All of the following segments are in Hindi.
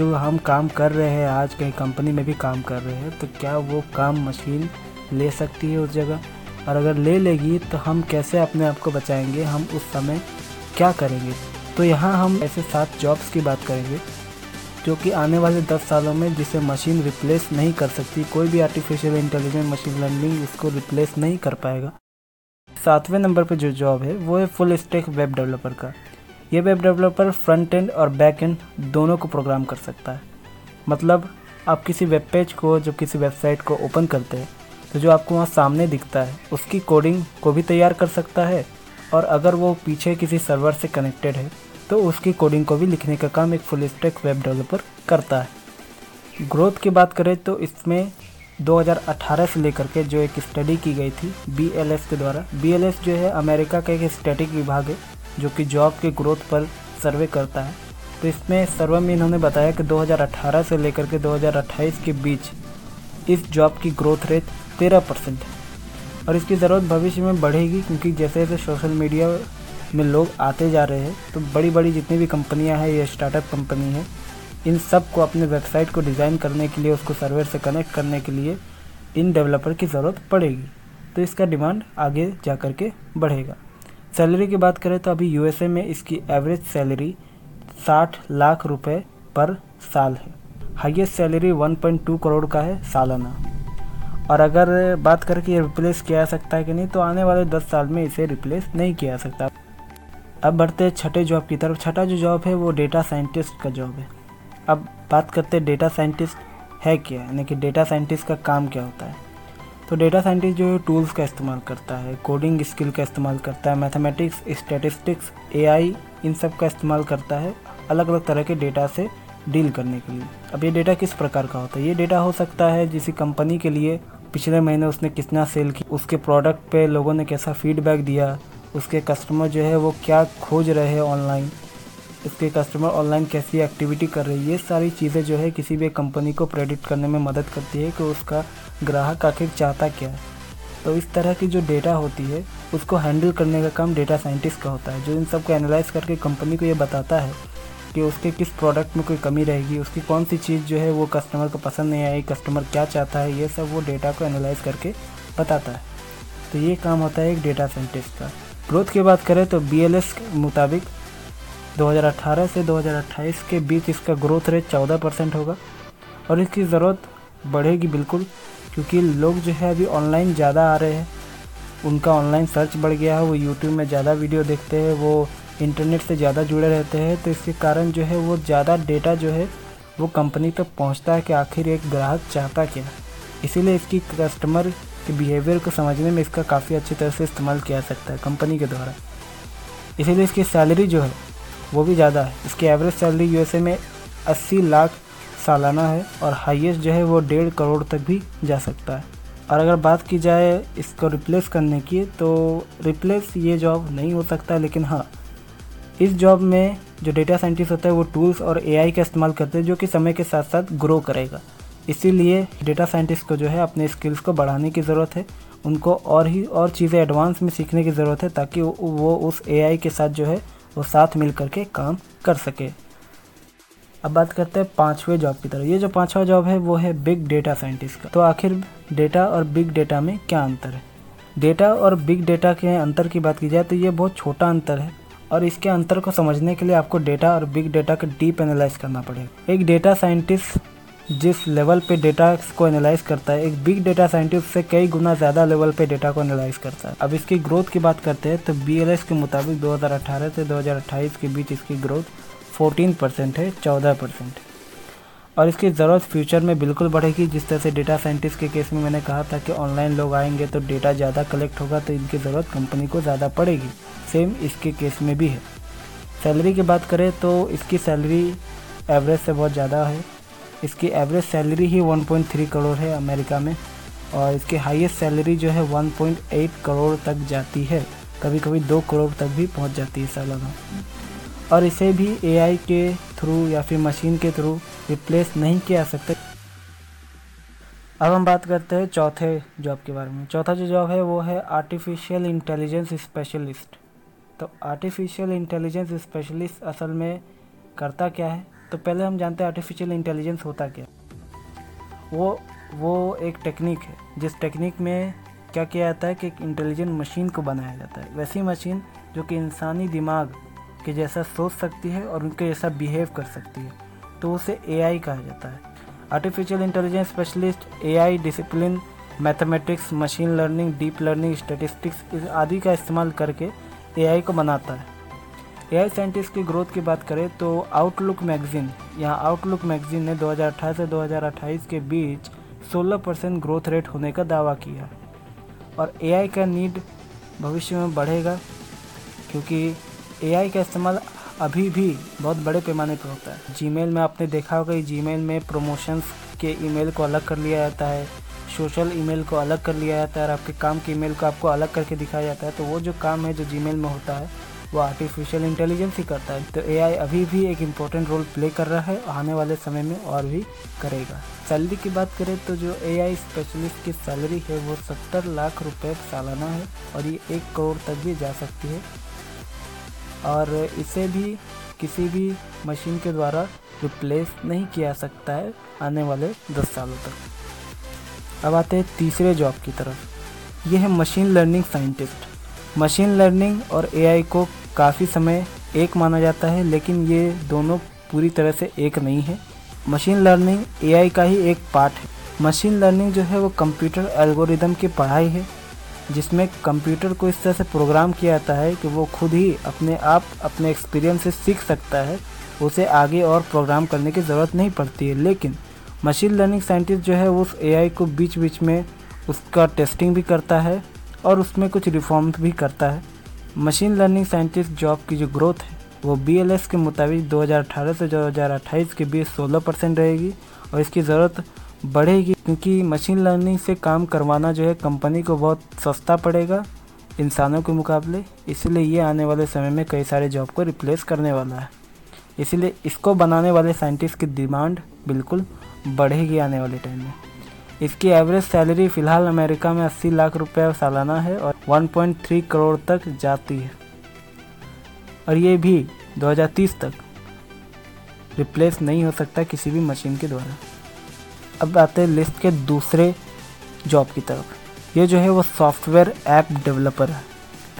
जो हम काम कर रहे हैं, आज कहीं कंपनी में भी काम कर रहे हैं तो क्या वो काम मशीन ले सकती है उस जगह? और अगर ले लेगी तो हम कैसे अपने आप को बचाएँगे? हम उस समय क्या करेंगे? तो यहाँ हम ऐसे सात जॉब्स की बात करेंगे, जो कि आने वाले दस सालों में जिसे मशीन रिप्लेस नहीं कर सकती, कोई भी आर्टिफिशियल इंटेलिजेंस मशीन लर्निंग इसको रिप्लेस नहीं कर पाएगा। सातवें नंबर पर जो जॉब है, वो है फुल स्टेक वेब डेवलपर का। ये वेब डेवलपर फ्रंट एंड और बैक एंड दोनों को प्रोग्राम कर सकता है। मतलब आप किसी वेब पेज को जब किसी वेबसाइट को ओपन करते हैं तो जो आपको वहाँ सामने दिखता है, उसकी कोडिंग को भी तैयार कर सकता है। और अगर वो पीछे किसी सर्वर से कनेक्टेड है तो उसकी कोडिंग को भी लिखने का काम एक फुल स्टैक वेब डेवलपर करता है। ग्रोथ की बात करें तो इसमें 2018 से लेकर के जो एक स्टडी की गई थी BLS के द्वारा। BLS जो है, अमेरिका का एक स्टैटिक विभाग है। जो कि जॉब के ग्रोथ पर सर्वे करता है। तो इसमें सर्वे में इन्होंने बताया कि 2018 से लेकर के 2028 के बीच इस जॉब की ग्रोथ रेट 13 परसेंट है। और इसकी ज़रूरत भविष्य में बढ़ेगी क्योंकि जैसे जैसे सोशल मीडिया में लोग आते जा रहे हैं तो बड़ी बड़ी जितनी भी कंपनियाँ हैं, या स्टार्टअप कंपनी है, इन सबको अपने वेबसाइट को डिज़ाइन करने के लिए, उसको सर्वर से कनेक्ट करने के लिए इन डेवलपर की ज़रूरत पड़ेगी। तो इसका डिमांड आगे जा कर के बढ़ेगा। सैलरी की बात करें तो अभी यूएसए में इसकी एवरेज सैलरी 60 लाख रुपए पर साल है। हाईएस्ट सैलरी 1.2 करोड़ का है सालाना। और अगर बात करें कि ये रिप्लेस किया जा सकता है कि नहीं तो आने वाले 10 साल में इसे रिप्लेस नहीं किया जा सकता। अब बढ़ते हैं छठे जॉब की तरफ़। छठा जो जॉब है वो डेटा साइंटिस्ट का जॉब है। अब बात करते हैं डेटा साइंटिस्ट है क्या, यानी कि डेटा साइंटिस्ट का काम क्या होता है। तो डेटा साइंटिस्ट जो है टूल्स का इस्तेमाल करता है कोडिंग स्किल का इस्तेमाल करता है मैथमेटिक्स स्टेटिस्टिक्स एआई इन सब का इस्तेमाल करता है अलग अलग तरह के डेटा से डील करने के लिए। अब ये डेटा किस प्रकार का होता है? ये डेटा हो सकता है जिसी कंपनी के लिए पिछले महीने उसने कितना सेल किया, उसके प्रोडक्ट पे लोगों ने कैसा फीडबैक दिया, उसके कस्टमर जो है, वो क्या खोज रहे हैं ऑनलाइन उसके कस्टमर ऑनलाइन कैसी एक्टिविटी कर रही है ये सारी चीज़ें जो है किसी भी कंपनी को प्रेडिक्ट करने में मदद करती है कि उसका ग्राहक आखिर चाहता क्या है। तो इस तरह की जो डेटा होती है, उसको हैंडल करने का काम डेटा साइंटिस्ट का होता है, जो इन सबको एनालाइज करके कंपनी को ये बताता है कि उसके किस प्रोडक्ट में कोई कमी रहेगी, उसकी कौन सी चीज़ जो है वो कस्टमर को पसंद नहीं आई कस्टमर क्या चाहता है, ये सब वो डेटा को एनालाइज करके बताता है। तो ये काम होता है एक डेटा साइंटिस्ट का। ग्रोथ की बात करें तो बी के मुताबिक 2018 से 2028 के बीच इसका ग्रोथ रेट 14 परसेंट होगा। और इसकी ज़रूरत बढ़ेगी बिल्कुल, क्योंकि लोग जो है अभी ऑनलाइन ज़्यादा आ रहे हैं। उनका ऑनलाइन सर्च बढ़ गया है, वो यूट्यूब में ज़्यादा वीडियो देखते हैं, वो इंटरनेट से ज़्यादा जुड़े रहते हैं तो इसके कारण जो है वो ज़्यादा डेटा जो है वो कंपनी तक पहुँचता है कि आखिर एक ग्राहक चाहता क्या इसीलिए इसकी कस्टमर के बिहेवियर को समझने में इसका काफ़ी अच्छी तरह से इस्तेमाल किया सकता है कंपनी के द्वारा। इसीलिए इसकी सैलरी जो है वो भी ज़्यादा है। इसकी एवरेज सैलरी यूएसए में 80 लाख सालाना है और हाईएस्ट जो है वो डेढ़ करोड़ तक भी जा सकता है। और अगर बात की जाए इसको रिप्लेस करने की तो रिप्लेस ये जॉब नहीं हो सकता, लेकिन हाँ इस जॉब में जो डेटा साइंटिस्ट होता है, वो टूल्स और एआई का इस्तेमाल करते हैं, जो कि समय के साथ साथ ग्रो करेगा। इसीलिए डेटा साइंटिस्ट को जो है अपने स्किल्स को बढ़ाने की ज़रूरत है। उनको और ही और चीज़ें एडवांस में सीखने की ज़रूरत है, ताकि वो उस एआई के साथ जो है वो साथ मिल करके काम कर सके। अब बात करते हैं पाँचवें जॉब की तरफ़। ये जो पाँचवा जॉब है, वो है बिग डेटा साइंटिस्ट का। तो आखिर डेटा और बिग डेटा में क्या अंतर है? डेटा और बिग डेटा के अंतर की बात की जाए तो ये बहुत छोटा अंतर है और इसके अंतर को समझने के लिए आपको डेटा और बिग डेटा का डीप एनालाइज करना पड़ेगा। एक डेटा साइंटिस्ट जिस लेवल पे डेटा को एनालाइज करता है, एक बिग डेटा साइंटिस्ट से कई गुना ज़्यादा लेवल पे डेटा को एनालाइज करता है। अब इसकी ग्रोथ की बात करते हैं तो बीएलएस के मुताबिक 2018 से 2028 के बीच इसकी ग्रोथ 14 परसेंट है 14 परसेंट और इसकी ज़रूरत फ्यूचर में बिल्कुल बढ़ेगी, जिस तरह से डेटा साइंटिस्ट के केस में मैंने कहा था कि ऑनलाइन लोग आएँगे तो डेटा ज़्यादा कलेक्ट होगा तो इनकी ज़रूरत कंपनी को ज़्यादा पड़ेगी। सेम इसके केस में भी है। सैलरी की बात करें तो इसकी सैलरी एवरेज से बहुत ज़्यादा है। इसकी एवरेज सैलरी ही 1.3 करोड़ है अमेरिका में और इसकी हाईएस्ट सैलरी जो है 1.8 करोड़ तक जाती है। कभी कभी दो करोड़ तक भी पहुँच जाती है सालाना और इसे भी एआई के थ्रू या फिर मशीन के थ्रू रिप्लेस नहीं किया सकते। अब हम बात करते हैं चौथे जॉब के बारे में। चौथा जो जॉब है वो है आर्टिफिशियल इंटेलिजेंस स्पेशलिस्ट तो आर्टिफिशियल इंटेलिजेंस स्पेशलिस्ट असल में करता क्या है? तो पहले हम जानते हैं आर्टिफिशियल इंटेलिजेंस होता क्या वो वो एक टेक्निक है, जिस टेक्निक में क्या किया जाता है कि एक इंटेलिजेंट मशीन को बनाया जाता है। वैसी मशीन जो कि इंसानी दिमाग के जैसा सोच सकती है और उनके जैसा बिहेव कर सकती है तो उसे एआई कहा जाता है। Artificial intelligence specialist AI discipline mathematics machine learning deep learning statistics आदि का इस्तेमाल करके एआई को बनाता है। एआई साइंटिस्ट की ग्रोथ की बात करें तो आउटलुक मैगजीन यहाँ आउटलुक मैगजीन ने 2018 से 2028 के बीच 16 परसेंट ग्रोथ रेट होने का दावा किया। और एआई का नीड भविष्य में बढ़ेगा, क्योंकि एआई का इस्तेमाल अभी भी बहुत बड़े पैमाने पर होता है। जीमेल में आपने देखा होगा कि जीमेल में प्रमोशंस के ईमेल को अलग कर लिया जाता है सोशल ईमेल को अलग कर लिया जाता है, और आपके काम के ईमेल को आपको अलग करके दिखाया जाता है। तो वो जो काम है जो जीमेल में होता है वो आर्टिफिशियल इंटेलिजेंस ही करता है। तो एआई अभी भी एक इम्पोर्टेंट रोल प्ले कर रहा है, आने वाले समय में और भी करेगा। सैलरी की बात करें तो जो एआई स्पेशलिस्ट की सैलरी है, वो सत्तर लाख रुपए सालाना है और ये एक करोड़ तक भी जा सकती है। और इसे भी किसी भी मशीन के द्वारा रिप्लेस नहीं किया सकता है आने वाले दस सालों तक। अब आते हैं तीसरे जॉब की तरफ़। ये है machine learning scientist machine learning और एआई को काफ़ी समय एक माना जाता है, लेकिन ये दोनों पूरी तरह से एक नहीं है। मशीन लर्निंग एआई का ही एक पार्ट है। मशीन लर्निंग जो है वो कंप्यूटर एल्गोरिदम की पढ़ाई है, जिसमें कंप्यूटर को इस तरह से प्रोग्राम किया जाता है कि वो खुद ही अपने आप, अपने एक्सपीरियंस से सीख सकता है। उसे आगे और प्रोग्राम करने की ज़रूरत नहीं पड़ती है। लेकिन मशीन लर्निंग साइंटिस्ट जो है उस एआई को बीच बीच में उसका टेस्टिंग भी करता है और उसमें कुछ रिफॉर्म भी करता है। मशीन लर्निंग साइंटिस्ट जॉब की जो ग्रोथ है, वो बीएलएस के मुताबिक 2018 से 2028 के बीच 16 परसेंट रहेगी और इसकी ज़रूरत बढ़ेगी क्योंकि मशीन लर्निंग से काम करवाना जो है, कंपनी को बहुत सस्ता पड़ेगा इंसानों के मुकाबले। इसलिए ये आने वाले समय में कई सारे जॉब को रिप्लेस करने वाला है। इसलिए इसको बनाने वाले साइंटिस्ट की डिमांड बिल्कुल बढ़ेगी आने वाले टाइम में। इसकी एवरेज सैलरी फ़िलहाल अमेरिका में 80 लाख रुपए सालाना है और 1.3 करोड़ तक जाती है। और ये भी 2030 तक। रिप्लेस नहीं हो सकता किसी भी मशीन के द्वारा। अब आते हैं लिस्ट के दूसरे जॉब की तरफ़। ये जो है वो सॉफ्टवेयर ऐप डेवलपर है।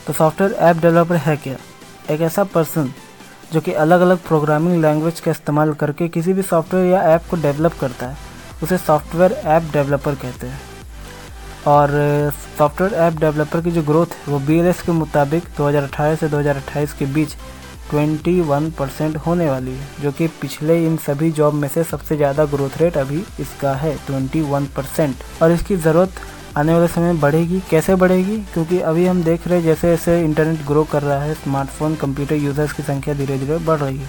तो सॉफ्टवेयर ऐप डेवलपर है क्या? एक ऐसा पर्सन जो कि अलग अलग प्रोग्रामिंग लैंग्वेज का इस्तेमाल करके किसी भी सॉफ्टवेयर या ऐप को डेवलप करता है। उसे सॉफ्टवेयर ऐप डेवलपर कहते हैं। और सॉफ्टवेयर ऐप डेवलपर की जो ग्रोथ है, वो बीएलएस के मुताबिक 2018 से 2028 के बीच 21 परसेंट होने वाली है, जो कि पिछले इन सभी जॉब में से सबसे ज़्यादा ग्रोथ रेट अभी इसका है 21 परसेंट। और इसकी ज़रूरत आने वाले समय बढ़ेगी। कैसे बढ़ेगी? क्योंकि अभी हम देख रहे हैं जैसे जैसे इंटरनेट ग्रो कर रहा है, स्मार्टफ़ोन, कंप्यूटर यूज़र्स की संख्या धीरे धीरे बढ़ रही है।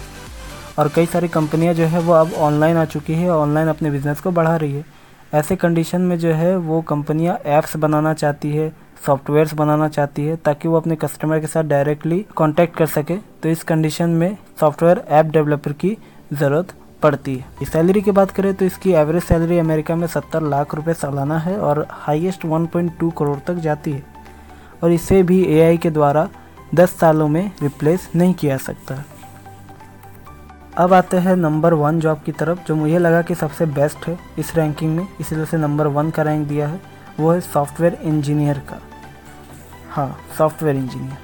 और कई सारी कंपनियाँ जो है वो अब ऑनलाइन आ चुकी है ऑनलाइन अपने बिज़नेस को बढ़ा रही है। ऐसे कंडीशन में जो है वो कंपनियाँ ऐप्स बनाना चाहती है सॉफ्टवेयर्स बनाना चाहती है, ताकि वो अपने कस्टमर के साथ डायरेक्टली कांटेक्ट कर सके तो इस कंडीशन में सॉफ्टवेयर ऐप डेवलपर की ज़रूरत पड़ती है। सैलरी की बात करें तो इसकी एवरेज सैलरी अमेरिका में सत्तर लाख रुपए सालाना है और हाईएस्ट 1.2 करोड़ तक जाती है। और इसे भी एआई के द्वारा 10 सालों में रिप्लेस नहीं किया सकता। अब आते हैं नंबर वन जॉब की तरफ़, जो मुझे लगा कि सबसे बेस्ट है इस रैंकिंग में, इसलिए उसे नंबर वन का रैंक दिया है। वो है सॉफ्टवेयर इंजीनियर का। हाँ सॉफ्टवेयर इंजीनियर।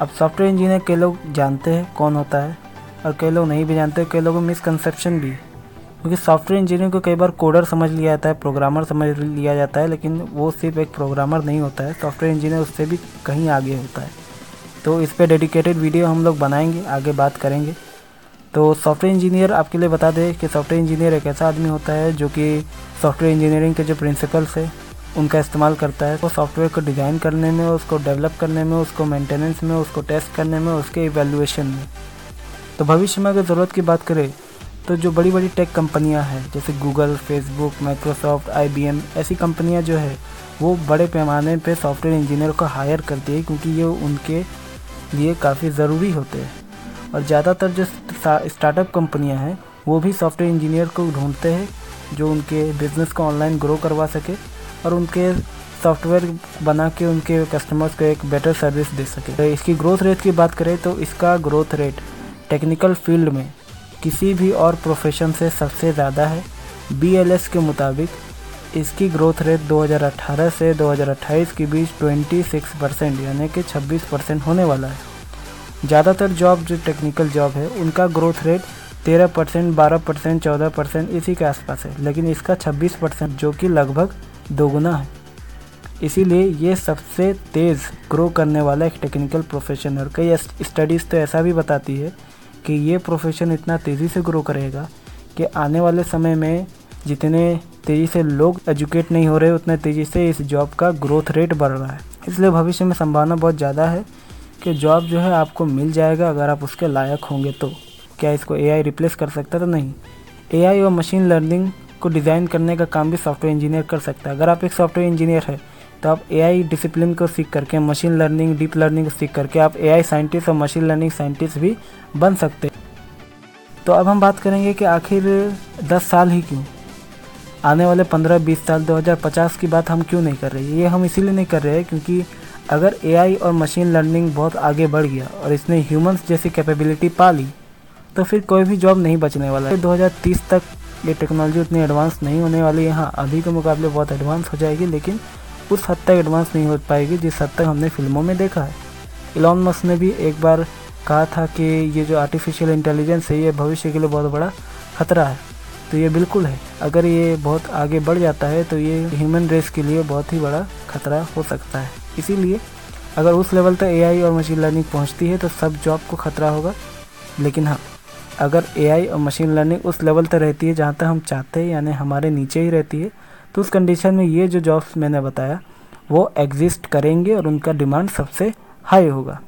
अब सॉफ्टवेयर इंजीनियर कई लोग जानते हैं कौन होता है, और कई लोग नहीं भी जानते, कई लोगों को मिसकनसेप्शन भी है। क्योंकि सॉफ्टवेयर इंजीनियर को कई बार कोडर समझ लिया जाता है प्रोग्रामर समझ लिया जाता है, लेकिन वो सिर्फ़ एक प्रोग्रामर नहीं होता है, सॉफ्टवेयर इंजीनियर उससे भी कहीं आगे होता है। तो इस पर डेडिकेटेड वीडियो हम लोग बनाएँगे, आगे बात करेंगे। तो सॉफ्टवेयर इंजीनियर आपके लिए बता दें कि सॉफ्टवेयर इंजीनियर एक ऐसा आदमी होता है जो कि सॉफ्टवेयर इंजीनियरिंग के जो प्रिंसिपल्स है, उनका इस्तेमाल करता है। वो सॉफ्टवेयर को डिज़ाइन करने में, उसको डेवलप करने में, उसको मेंटेनेंस में, उसको टेस्ट करने में, उसके इवेल्युएशन में। तो भविष्य में अगर ज़रूरत की बात करें तो जो बड़ी बड़ी टेक कंपनियाँ हैं, जैसे गूगल, फेसबुक, माइक्रोसॉफ्ट आई ऐसी कंपनियाँ जो है, वो बड़े पैमाने पे सॉफ्टवेयर इंजीनियर को हायर करती है क्योंकि ये उनके लिए काफ़ी ज़रूरी होते हैं। और ज़्यादातर जो स्टार्टअप कंपनियाँ हैं, वो भी सॉफ्टवेयर इंजीनियर को ढूंढते हैं, जो उनके बिज़नेस को ऑनलाइन ग्रो करवा सके और उनके सॉफ्टवेयर बना के उनके कस्टमर्स को एक बेटर सर्विस दे सके। तो इसकी ग्रोथ रेट की बात करें तो इसका ग्रोथ रेट टेक्निकल फ़ील्ड में किसी भी और प्रोफेशन से सबसे ज़्यादा है। BLS के मुताबिक इसकी ग्रोथ रेट 2018 से 2028 के बीच 26 परसेंट यानी कि 26 परसेंट होने वाला है। ज़्यादातर जॉब जो टेक्निकल जॉब है, उनका ग्रोथ रेट 13 परसेंट, बारह परसेंट, चौदह परसेंट इसी के आसपास है। लेकिन इसका 26 परसेंट जो कि लगभग दोगुना है। इसीलिए ये सबसे तेज़ ग्रो करने वाला एक टेक्निकल प्रोफेशन है। और कई स्टडीज़ तो ऐसा भी बताती है कि ये प्रोफेशन इतना तेज़ी से ग्रो करेगा कि आने वाले समय में जितने तेज़ी से लोग एजुकेट नहीं हो रहे, उतने तेज़ी से इस जॉब का ग्रोथ रेट बढ़ रहा है। इसलिए भविष्य में संभावना बहुत ज़्यादा है कि जॉब जो है आपको मिल जाएगा अगर आप उसके लायक होंगे तो। क्या इसको एआई रिप्लेस कर सकता तो नहीं। एआई और मशीन लर्निंग को डिज़ाइन करने का काम भी सॉफ्टवेयर इंजीनियर कर सकता है। अगर आप एक सॉफ्टवेयर इंजीनियर है तो आप एआई डिसिप्लिन को सीख करके मशीन लर्निंग डीप लर्निंग को सीख करके, आप एआई साइंटिस्ट और मशीन लर्निंग साइंटिस्ट भी बन सकते हैं। तो अब हम बात करेंगे कि आखिर 10 साल ही क्यों? आने वाले 15-20 साल 2050 की बात हम क्यों नहीं कर रहे ये हम इसीलिए नहीं कर रहे हैं क्योंकि अगर एआई और मशीन लर्निंग बहुत आगे बढ़ गया और इसने ह्यूमंस जैसी कैपेबिलिटी पा ली तो फिर कोई भी जॉब नहीं बचने वाला है। 2030 तक ये टेक्नोलॉजी उतनी एडवांस नहीं होने वाली। है हाँ अभी के मुकाबले बहुत एडवांस हो जाएगी, लेकिन उस हद तक एडवांस नहीं हो पाएगी जिस हद तक हमने फ़िल्मों में देखा है। इलॉन मस्क ने भी एक बार कहा था कि ये जो आर्टिफिशियल इंटेलिजेंस है, ये भविष्य के लिए बहुत बड़ा खतरा है। तो ये बिल्कुल है। अगर ये बहुत आगे बढ़ जाता है तो ये ह्यूमन रेस के लिए बहुत ही बड़ा खतरा हो सकता है। इसीलिए, अगर उस लेवल तक एआई और मशीन लर्निंग पहुँचती है तो सब जॉब को खतरा होगा। लेकिन हाँ अगर एआई और मशीन लर्निंग उस लेवल तक रहती है, जहाँ तक हम चाहते हैं, यानी हमारे नीचे ही रहती है तो उस कंडीशन में ये जो जॉब्स मैंने बताया, वो एग्जिस्ट करेंगे और उनका डिमांड सबसे हाई होगा।